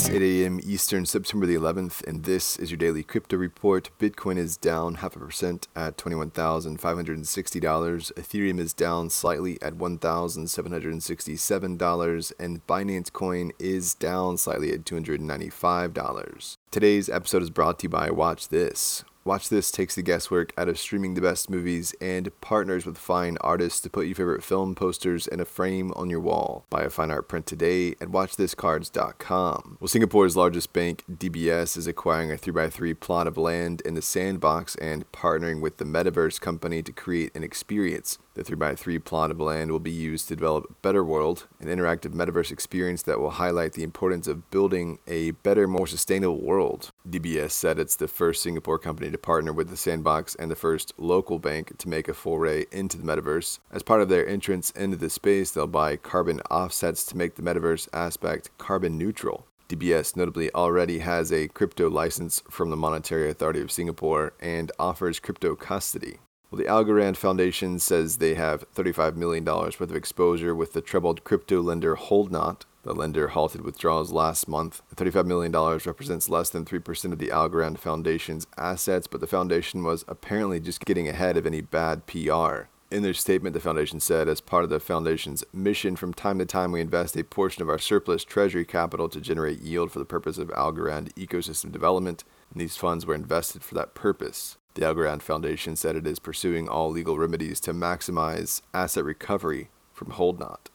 It's 8 a.m. Eastern, September the 11th, and this is your daily crypto report. Bitcoin is down half a percent at $21,560. Ethereum is down slightly at $1,767, and Binance Coin is down slightly at $295. Today's episode is brought to you by Watch This. Watch This takes the guesswork out of streaming the best movies and partners with fine artists to put your favorite film posters in a frame on your wall. Buy a fine art print today at watchthiscards.com. Well, Singapore's largest bank, DBS, is acquiring a 3x3 plot of land in the Sandbox and partnering with the Metaverse company to create an experience. The 3x3 plot of land will be used to develop Better World, an interactive metaverse experience that will highlight the importance of building a better, more sustainable world. DBS said it's the first Singapore company to partner with the Sandbox and the first local bank to make a foray into the metaverse. As part of their entrance into the space, they'll buy carbon offsets to make the metaverse aspect carbon neutral. DBS notably already has a crypto license from the Monetary Authority of Singapore and offers crypto custody. Well, the Algorand Foundation says they have $35 million worth of exposure with the troubled crypto lender Hodlnaut. The lender halted withdrawals last month. The $35 million represents less than 3% of the Algorand Foundation's assets, but the foundation was apparently just getting ahead of any bad PR. In their statement, the foundation said, as part of the foundation's mission, from time to time we invest a portion of our surplus treasury capital to generate yield for the purpose of Algorand ecosystem development, and these funds were invested for that purpose. The Algorand Foundation said it is pursuing all legal remedies to maximize asset recovery from Hodlnaut.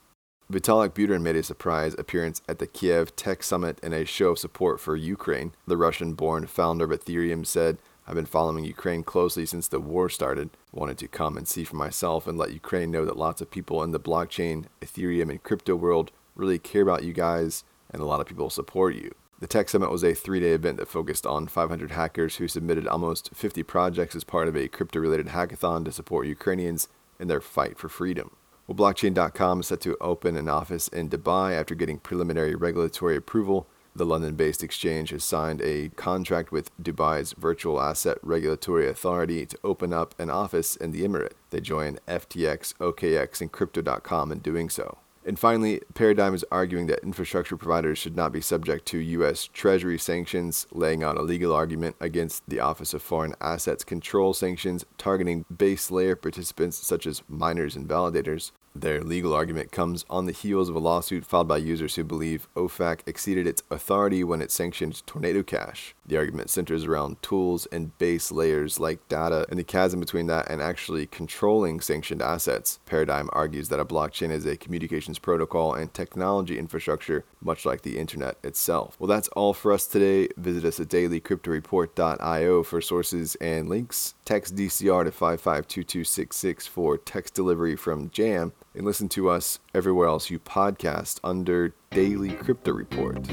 Vitalik Buterin made a surprise appearance at the Kiev Tech Summit in a show of support for Ukraine. The Russian born founder of Ethereum said, I've been following Ukraine closely since the war started. Wanted to come and see for myself and let Ukraine know that lots of people in the blockchain, Ethereum, and crypto world really care about you guys, and a lot of people support you. The Tech Summit was a three day event that focused on 500 hackers who submitted almost 50 projects as part of a crypto related hackathon to support Ukrainians in their fight for freedom. Well, blockchain.com is set to open an office in Dubai after getting preliminary regulatory approval. The London based exchange has signed a contract with Dubai's Virtual Asset Regulatory Authority to open up an office in the Emirate. They join FTX, OKX, and Crypto.com in doing so. And finally, Paradigm is arguing that infrastructure providers should not be subject to U.S. Treasury sanctions, laying out a legal argument against the Office of Foreign Assets Control sanctions targeting base layer participants such as miners and validators. Their legal argument comes on the heels of a lawsuit filed by users who believe OFAC exceeded its authority when it sanctioned Tornado Cash. The argument centers around tools and base layers like data and the chasm between that and actually controlling sanctioned assets. Paradigm argues that a blockchain is a communications protocol and technology infrastructure, much like the internet itself. Well, that's all for us today. Visit us at dailycryptoreport.io for sources and links. Text DCR to 552266 for text delivery from JAM and listen to us everywhere else you podcast under Daily Crypto Report.